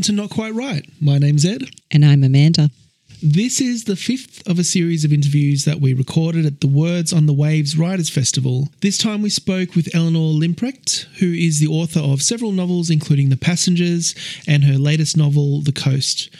Welcome to Not Quite Right. My name's Ed. And I'm Amanda. This is the fifth of a series of interviews that we recorded at the Words on the Waves Writers Festival. This time we spoke with Eleanor Limprecht, who is the author of several novels, including The Passengers and her latest novel, The Coast.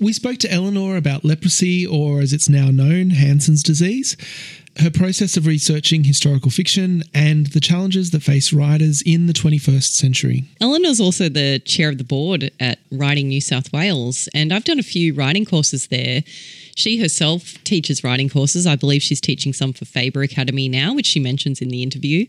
We spoke to Eleanor about leprosy, or as it's now known, Hansen's disease, her process of researching historical fiction, and the challenges that face writers in the 21st century. Eleanor's also the chair of the board at Writing New South Wales, and I've done a few writing courses there. She herself teaches writing courses. I believe she's teaching some for Faber Academy now, which she mentions in the interview.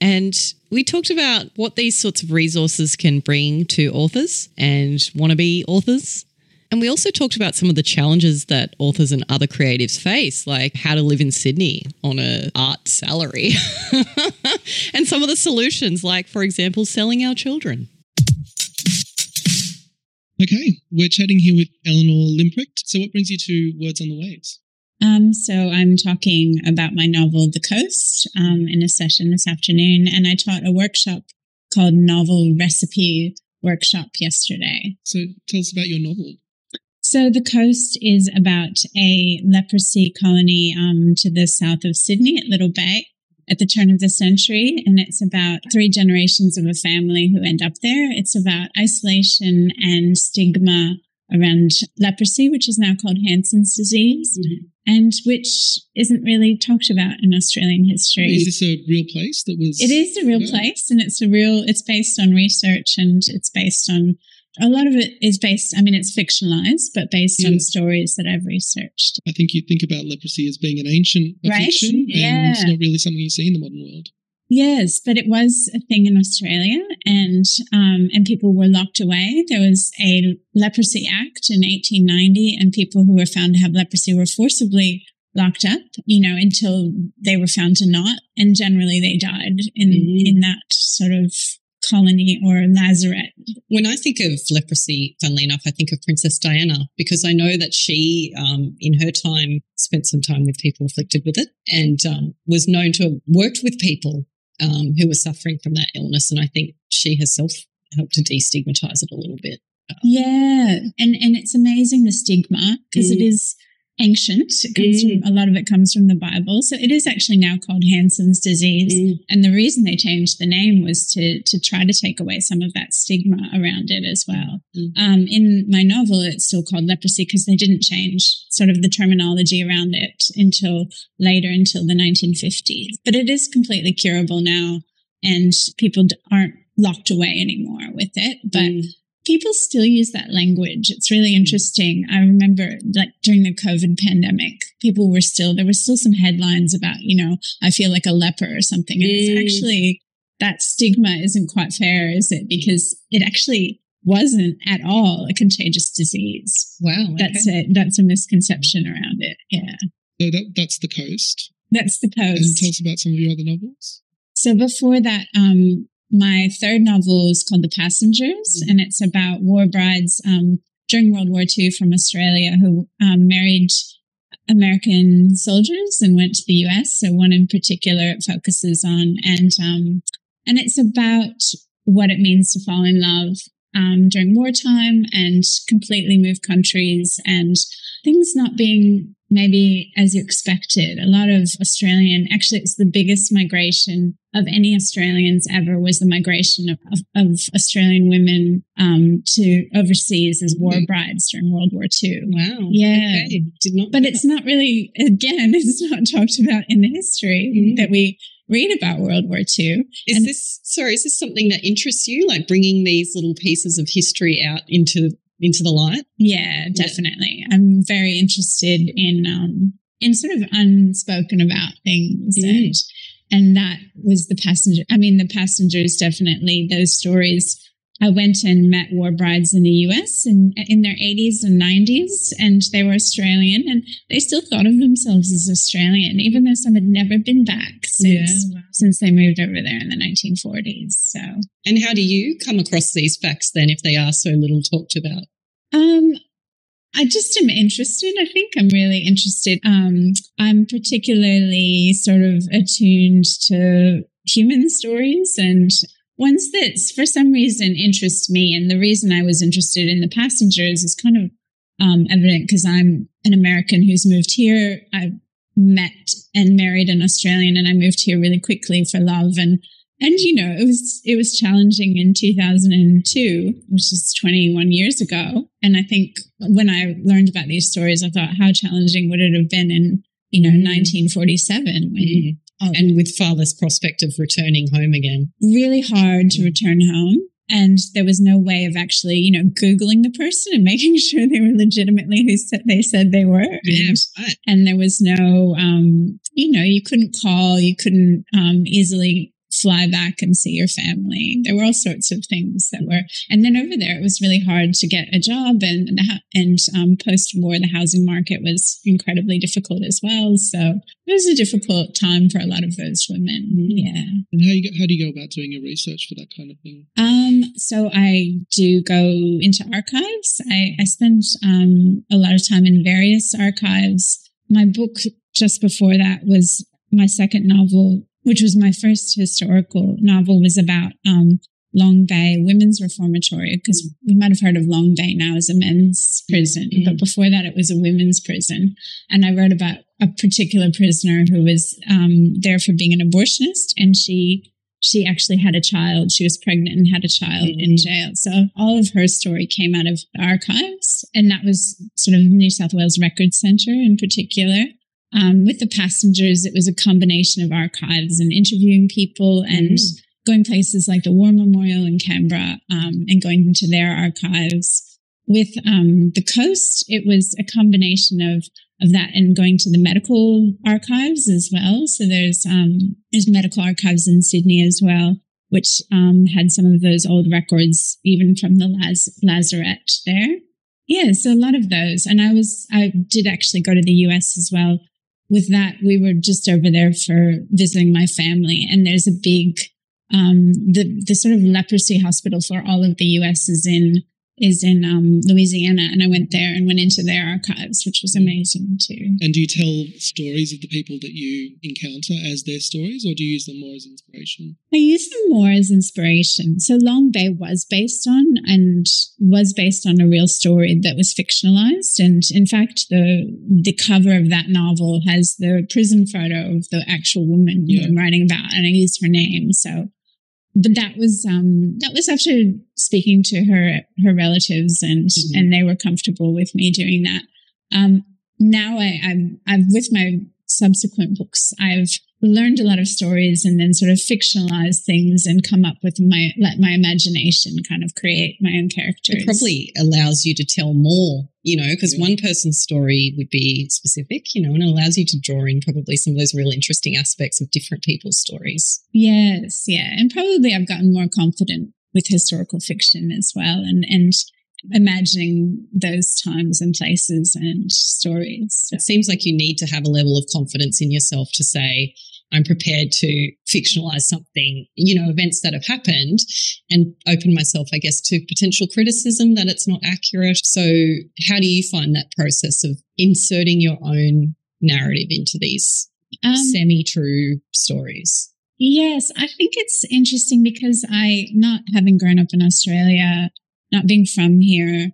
And we talked about what these sorts of resources can bring to authors and wannabe authors and we also talked about some of the challenges that authors and other creatives face, like how to live in Sydney on a art salary, and some of the solutions, like, for example, selling our children. Okay, we're chatting here with Eleanor Limprecht. So, what brings you to Words on the Waves? Um, so I'm talking about my novel, The Coast, um, in a session this afternoon, and I taught a workshop called Novel Recipe Workshop yesterday. So, tell us about your novel. So the coast is about a leprosy colony um, to the south of Sydney at Little Bay at the turn of the century. And it's about three generations of a family who end up there. It's about isolation and stigma around leprosy, which is now called Hansen's disease, mm-hmm. and which isn't really talked about in Australian history. Is this a real place that was? It is a real yeah. place, and it's a real. It's based on research, and it's based on a lot of it is based, I mean, it's fictionalized, but based yeah. on stories that I've researched. I think you think about leprosy as being an ancient right? fiction yeah. and not really something you see in the modern world. Yes, but it was a thing in Australia, and um, and people were locked away. There was a Leprosy Act in 1890, and people who were found to have leprosy were forcibly locked up, you know, until they were found to not, and generally they died in mm. in that sort of colony or lazaret. When I think of leprosy, funnily enough, I think of Princess Diana because I know that she, um, in her time, spent some time with people afflicted with it and um, was known to have worked with people um, who were suffering from that illness. And I think she herself helped to destigmatize it a little bit. Yeah, and and it's amazing the stigma because mm. it is ancient. It comes mm. from a lot of it comes from the Bible. So it is actually now called Hansen's disease. Mm. And the reason they changed the name was to to try to take away some of that stigma around it as well. Mm. Um, in my novel, it's still called leprosy because they didn't change sort of the terminology around it until later, until the 1950s. But it is completely curable now, and people aren't locked away anymore with it. But mm people still use that language. It's really interesting. I remember like during the COVID pandemic, people were still, there were still some headlines about, you know, I feel like a leper or something. And it's mm. actually, that stigma isn't quite fair, is it? Because it actually wasn't at all a contagious disease. Wow. Okay. That's a, that's a misconception around it. Yeah. So that, that's the coast. That's the coast. And tell us about some of your other novels. So before that, um, my third novel is called The Passengers, mm-hmm. and it's about war brides um, during World War II from Australia who um, married American soldiers and went to the US. So one in particular it focuses on, and um, and it's about what it means to fall in love um, during wartime and completely move countries and things not being maybe as you expected. A lot of Australian, actually, it's the biggest migration of any Australians ever was the migration of, of, of Australian women um, to overseas as war mm. brides during World War II. Wow. Yeah. Okay. Did not but it's not really, again, it's not talked about in the history mm. that we read about World War II. Is and this, sorry, is this something that interests you, like bringing these little pieces of history out into into the light? Yeah, definitely. Yeah. I'm very interested in um in sort of unspoken about things mm. and and that was the passenger I mean the passengers definitely those stories I went and met war brides in the US in, in their 80s and 90s, and they were Australian, and they still thought of themselves as Australian, even though some had never been back since yeah, wow. since they moved over there in the 1940s. So, and how do you come across these facts then, if they are so little talked about? Um, I just am interested. I think I'm really interested. Um, I'm particularly sort of attuned to human stories and ones that for some reason interest me. And the reason I was interested in the passengers is kind of um, evident because I'm an American who's moved here. I met and married an Australian, and I moved here really quickly for love. And and you know, it was it was challenging in 2002, which is 21 years ago. And I think when I learned about these stories, I thought, how challenging would it have been in you know 1947 when Mm. and with far less prospect of returning home again. really hard to return home. And there was no way of actually, you know, Googling the person and making sure they were legitimately who said they said they were. Yeah, right. and there was no, um, you know, you couldn't call, you couldn't um, easily fly back and see your family. There were all sorts of things that were, and then over there, it was really hard to get a job, and and um, post war, the housing market was incredibly difficult as well. So it was a difficult time for a lot of those women. Yeah. And how you how do you go about doing your research for that kind of thing? Um, so I do go into archives. I, I spend um, a lot of time in various archives. My book just before that was my second novel, which was my first historical novel, was about um, Long Bay Women's Reformatory, because we might have heard of Long Bay now as a men's prison, Mhm. but before that it was a women's prison. And I wrote about a particular prisoner who was um, there for being an abortionist, and she she actually had a child. She was pregnant and had a child in Mhm. jail. So all of her story came out of the archives, and that was sort of New South Wales Records Centre in particular. Um, with the passengers, it was a combination of archives and interviewing people and Mhm. going places like the War Memorial in Canberra um, and going into their archives. With um, the coast, it was a combination of of that and going to the medical archives as well. So there's um, there's medical archives in Sydney as well, which um, had some of those old records even from the Laz- Lazaret there. Yeah, so a lot of those. And I was I did actually go to the US as well. With that, we were just over there for visiting my family, and there's a big um, the the sort of leprosy hospital for all of the US is in is in um, Louisiana, and I went there and went into their archives, which was amazing too. And do you tell stories of the people that you encounter as their stories, or do you use them more as inspiration? I use them more as inspiration. So Long Bay was based on and was based on a real story that was fictionalized. And in fact, the the cover of that novel has the prison photo of the actual woman who Yeah. I'm writing about, and I used her name. So but that was um that was after speaking to her her relatives and Mhm. and they were comfortable with me doing that. Um now I, I'm I've with my subsequent books, I've learned a lot of stories and then sort of fictionalized things and come up with my let my imagination kind of create my own characters. It probably allows you to tell more, you know, because one person's story would be specific, you know, and it allows you to draw in probably some of those real interesting aspects of different people's stories. Yes, yeah. And probably I've gotten more confident with historical fiction as well and and imagining those times and places and stories. It seems like you need to have a level of confidence in yourself to say, I'm prepared to fictionalize something, you know, events that have happened and open myself, I guess, to potential criticism that it's not accurate. So, how do you find that process of inserting your own narrative into these um, semi true stories? Yes, I think it's interesting because I, not having grown up in Australia, not being from here,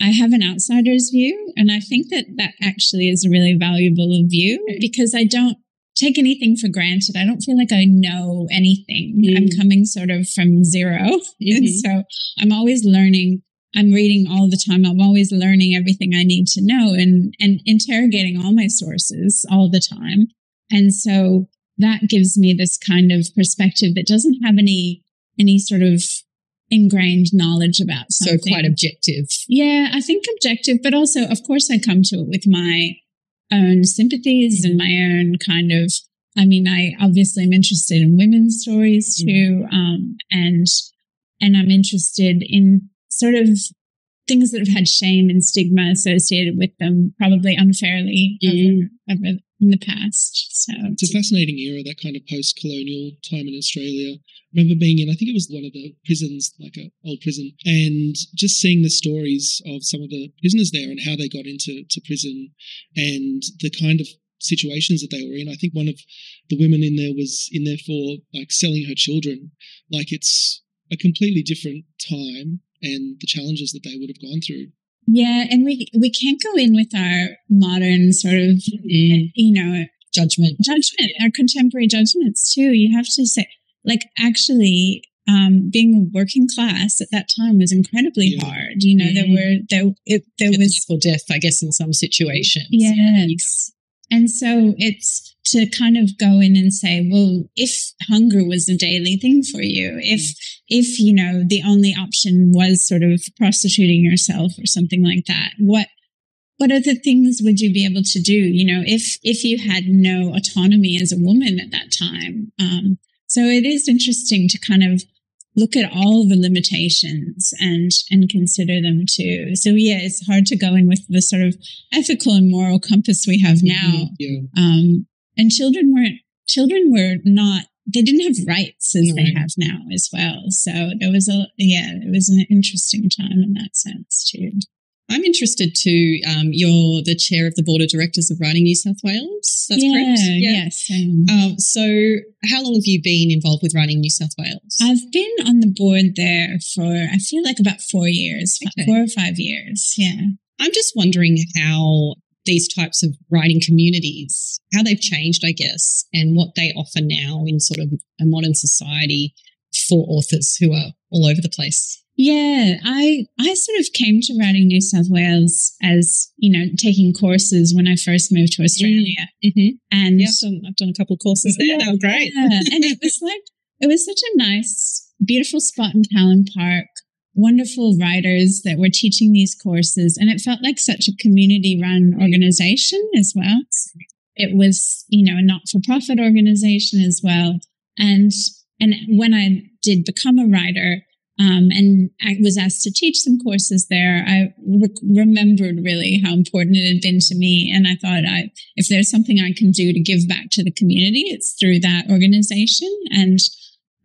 I have an outsider's view. And I think that that actually is a really valuable view because I don't take anything for granted. I don't feel like I know anything. Mm. I'm coming sort of from 0 And Mhm. so I'm always learning. I'm reading all the time. I'm always learning everything I need to know and, and interrogating all my sources all the time. And so that gives me this kind of perspective that doesn't have any any sort of ingrained knowledge about So, quite objective. yeah, I think objective, but also, of course, I come to it with my own sympathies and my own kind of. I mean, I obviously am interested in women's stories too, um, and and I'm interested in sort of things that have had shame and stigma associated with them, probably unfairly Mm. over, over in the past. So It's a fascinating era, that kind of post-colonial time in Australia. I remember being in, I think it was one of the prisons, like a old prison, and just seeing the stories of some of the prisoners there and how they got into to prison and the kind of situations that they were in. I think one of the women in there was in there for like selling her children. Like it's a completely different time and the challenges that they would have gone through. Yeah, and we we can't go in with our modern sort of Mm. you know Judgment. judgment, our contemporary judgments too. You have to say, like, actually, um, being working class at that time was incredibly Yeah. hard. You know, there Mhm. were there it, there was for death, I guess, in some situations. Yes. And so it's to kind of go in and say, well, if hunger was a daily thing for you, if if you know the only option was sort of prostituting yourself or something like that, what what other things would you be able to do? You know, if if you had no autonomy as a woman at that time. Um, so it is interesting to kind of look at all the limitations and and consider them too. So yeah, it's hard to go in with the sort of ethical and moral compass we have now. Yeah. Um, and children weren't children were not they didn't have rights as they have now as well. So there was a yeah, it was an interesting time in that sense too. I'm interested to, um, you're the chair of the board of directors of Writing New South Wales. That's yeah, correct? Yes. um, Um, so, how long have you been involved with Writing New South Wales? I've been on the board there for I feel like about four years, Okay. four or five years. Yeah. I'm just wondering how these types of writing communities, how they've changed, I guess, and what they offer now in sort of a modern society for authors who are all over the place. Yeah, I I sort of came to Writing New South Wales as you know taking courses when I first moved to Australia, Mm-hmm. and Yeah, I've done, I've done a couple of courses there. They were great. Yeah, and it was like it was such a nice, beautiful spot in Callan Park. Wonderful writers that were teaching these courses, and it felt like such a community-run organization as well. It was, you know, a not-for-profit organization as well, and and when I did become a writer, um, and I was asked to teach some courses there. I re- remembered really how important it had been to me, and I thought, I, if there's something I can do to give back to the community, it's through that organization and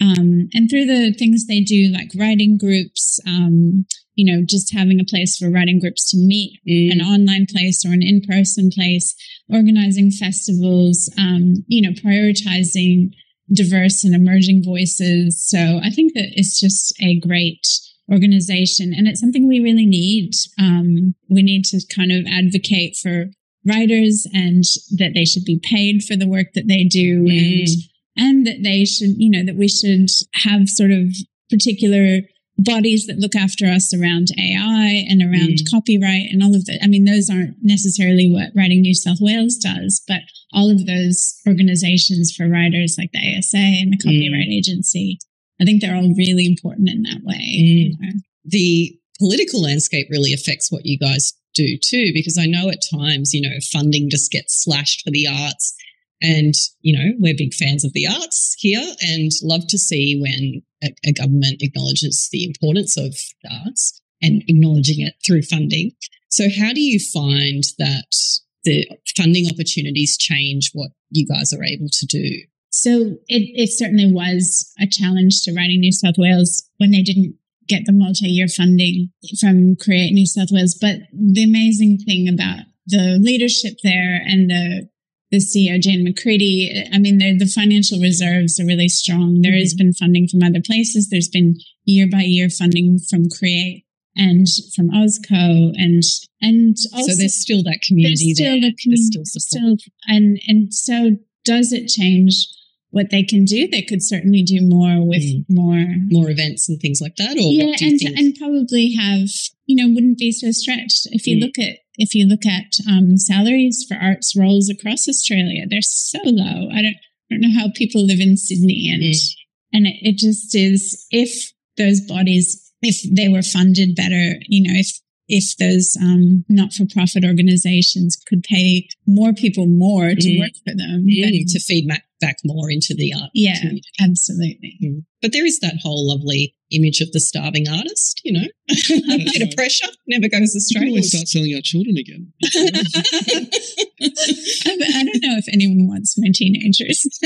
um, and through the things they do, like writing groups. Um, you know, just having a place for writing groups to meet, Mm. an online place or an in-person place, organizing festivals. Um, you know, prioritizing diverse and emerging voices. So I think that it's just a great organization and it's something we really need. Um, we need to kind of advocate for writers and that they should be paid for the work that they do Mm. and that they should, you know, that we should have sort of particular bodies that look after us around AI and around Mm. copyright and all of that. I mean, those aren't necessarily what Writing New South Wales does, but all of those organizations for writers like the ASA and the Copyright Agency, I think they're all really important in that way. you Mm. know. the political landscape really affects what you guys do too, because I know at times, you know, funding just gets slashed for the arts. And, you know, we're big fans of the arts here and love to see when a, a government acknowledges the importance of the arts and acknowledging it through funding. So, how do you find that the funding opportunities change what you guys are able to do? So it, it certainly was a challenge to Writing New South Wales when they didn't get the multi-year funding from Create New South Wales. But the amazing thing about the leadership there and the the CEO Jane McCredie, I mean, the the financial reserves are really strong. There has been funding from other places. There's been year by year funding from Create and from OSCO and and also so, there's still that community there's still there. the community, There's still still, and and so does it change what they can do? They could certainly do more with Mm. more. More events and things like that, or Yeah, what do you and and probably have you know wouldn't be so stretched if you Mm. look at if you look at um, salaries for arts roles across Australia. They're so low. I don't I don't know how people live in Sydney and Mm. and it, it just is if those bodies if they were funded better, you know, if if those um, not-for-profit organizations could pay more people more to Mm. work for them, Mm, to feed ma- back more into the art yeah, community. absolutely. But there is that whole lovely image of the starving artist, you know, a bit of pressure never goes We can astray. always start selling our children again. I, I don't know if anyone wants my teenagers.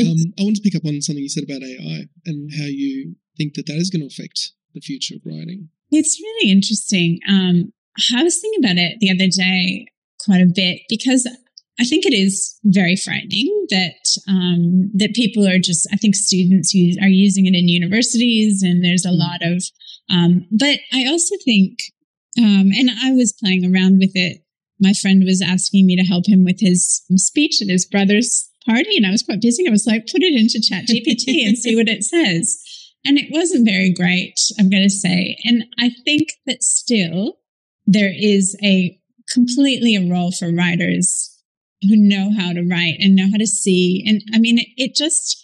um, I want to pick up on something you said about AI and how you think that that is going to affect the future of writing. It's really interesting. Um, I was thinking about it the other day quite a bit because I think it is very frightening that um, that people are just. I think students use, are using it in universities, and there's a mm. lot of. Um, but I also think, um, and I was playing around with it. My friend was asking me to help him with his speech at his brother's party, and I was quite busy. I was like, put it into Chat GPT and see what it says. And it wasn't very great, I'm going to say. And I think that still there is a completely a role for writers who know how to write and know how to see. And I mean, it, it just,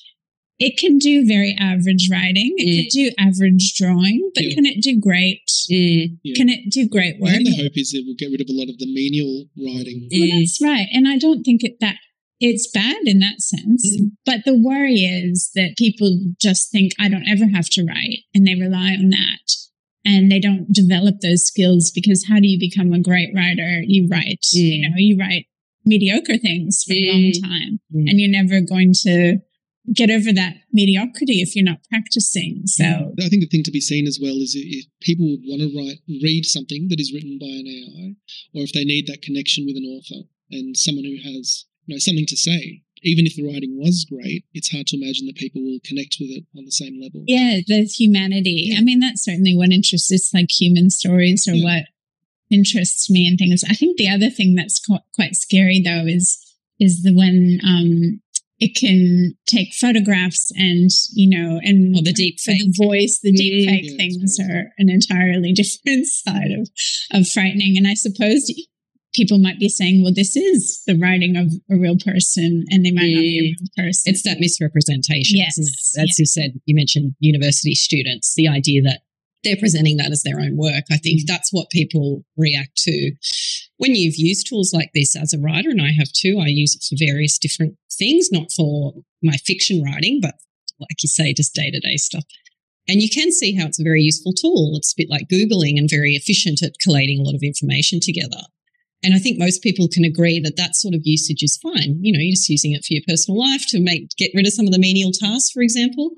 it can do very average writing. It mm. can do average drawing, but yeah. can it do great? Mm. Yeah. Can it do great work? I think the hope is it will get rid of a lot of the menial writing. Well, that's right. And I don't think it, that it's bad in that sense. Mm. But the worry is that people just think, I don't ever have to write, and they rely on that. And they don't develop those skills because how do you become a great writer? You write, mm. you know, you write mediocre things for a long mm. time. Mm. And you're never going to get over that mediocrity if you're not practicing. So I think the thing to be seen as well is if people would want to write, read something that is written by an AI, or if they need that connection with an author and someone who has you know something to say. Even if the writing was great, it's hard to imagine that people will connect with it on the same level. Yeah, the humanity. Yeah. I mean, that's certainly what interests us, like human stories or yeah. what interests me and things. I think the other thing that's quite scary though is is the when um, it can take photographs and you know and or the deep fake. the voice the deep fake yeah, things are an entirely different side of of frightening. And i suppose people might be saying well this is the writing of a real person and they might not be a real person. It's that misrepresentation yes, isn't it? As you said you mentioned university students the idea that they're presenting that as their own work. I think mm. that's what people react to when you've used tools like this as a writer, and I have too. I use it for various different things, not for my fiction writing, but like you say, just day to day stuff. And you can see how it's a very useful tool. It's a bit like Googling and very efficient at collating a lot of information together. And I think most people can agree that that sort of usage is fine. You know, you're just using it for your personal life to make get rid of some of the menial tasks, for example.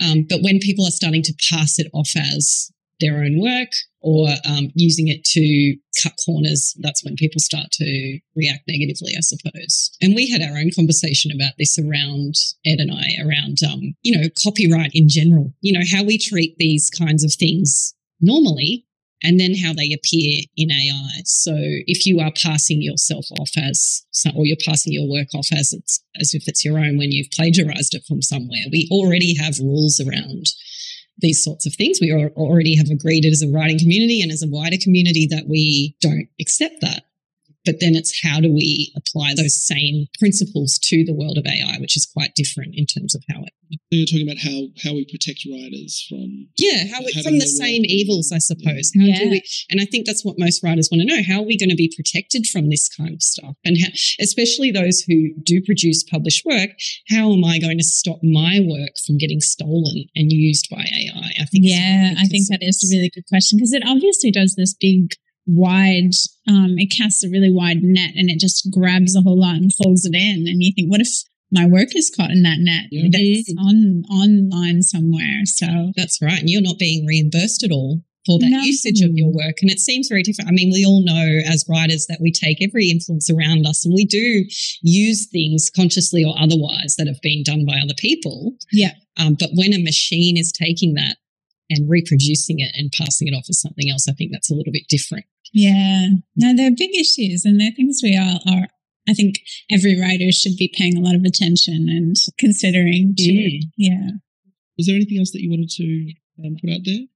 Um, but when people are starting to pass it off as their own work or um, using it to cut corners, that's when people start to react negatively, I suppose. And we had our own conversation about this around Ed and I around, um, you know, copyright in general, you know, how we treat these kinds of things normally and then how they appear in AI. So if you are passing yourself off as, or you're passing your work off as it's, as if it's your own when you've plagiarized it from somewhere, we already have rules around these sorts of things. We already have agreed as a writing community and as a wider community that we don't accept that. But then it's how do we apply those same principles to the world of AI, which is quite different in terms of how it. You're talking about how how we protect writers from yeah, how we, from the same work. evils, I suppose. How yeah. do we? And I think that's what most writers want to know: how are we going to be protected from this kind of stuff? And how, especially those who do produce published work, how am I going to stop my work from getting stolen and used by AI? I think. Yeah, I think that is a really good question because it obviously does this big wide um, it casts a really wide net and it just grabs a whole lot and pulls it in. And you think what if my work is caught in that net? Yeah. that's on online somewhere. So that's right. And you're not being reimbursed at all for that no. usage of your work. And it seems very different. I mean we all know as writers that we take every influence around us and we do use things consciously or otherwise that have been done by other people. Yeah. Um, but when a machine is taking that and reproducing it and passing it off as something else, I think that's a little bit different. Yeah. No, they're big issues and they're things we all are. I think every writer should be paying a lot of attention and considering. Too. Mm. Yeah. Was there anything else that you wanted to um, put out there?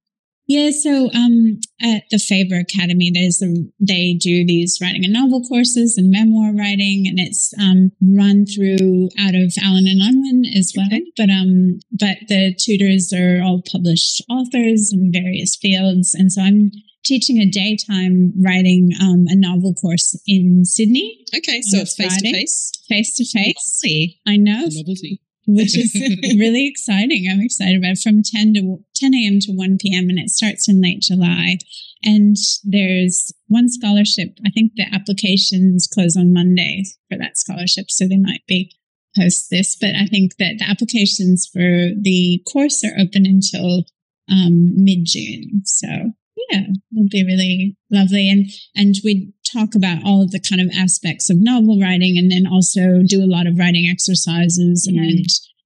Yeah, so um, at the Faber Academy, there's a, they do these writing a novel courses and memoir writing, and it's um, run through out of Allen and Unwin as well. Okay. But um, but the tutors are all published authors in various fields, and so I'm teaching a daytime writing um, a novel course in Sydney. Okay, so it's face to face. Face to face. I know. Novelty which is really exciting. I'm excited about it from 10 to 10 a.m. to 1 p.m. and it starts in late July. And there's one scholarship. I think the applications close on Monday for that scholarship, so they might be post this. But I think that the applications for the course are open until um, mid June. So yeah, it'll be really lovely. And and we talk about all of the kind of aspects of novel writing and then also do a lot of writing exercises Mm. and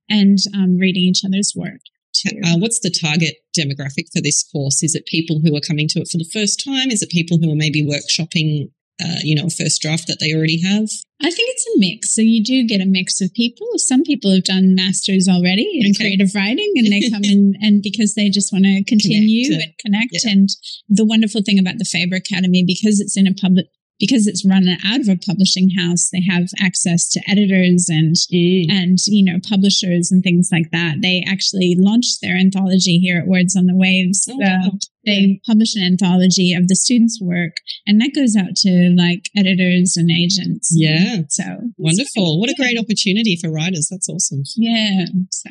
and um, reading each other's work too. Uh, what's the target demographic for this course? Is it people who are coming to it for the first time? Is it people who are maybe workshopping, uh, you know, a first draft that they already have? I think it's a mix. So you do get a mix of people. Some people have done masters already in Okay. creative writing and they come in and because they just want to continue Connect, uh, and connect. yeah. And the wonderful thing about the Faber Academy, because it's in a public, because it's run out of a publishing house, they have access to editors and mm. and you know publishers and things like that. They actually launched their anthology here at Words on the Waves. Oh, wow. Um, they publish an anthology of the students' work, and that goes out to like editors and agents. Yeah. So Wonderful. What a great opportunity for writers. That's awesome. Yeah. So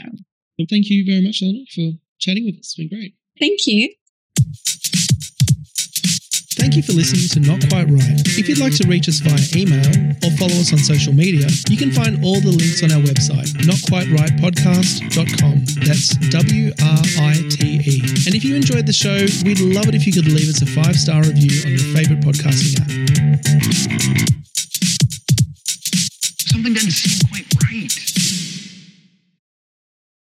Well, thank you very much, Eleanor, for chatting with us. It's been great. thank you. Thank you for listening to Not Quite Right. If you'd like to reach us via email or follow us on social media, you can find all the links on our website, notquiterightpodcast.com. That's W R I T E. And if you enjoyed the show, we'd love it if you could leave us a five star review on your favorite podcasting app. Something doesn't seem quite right.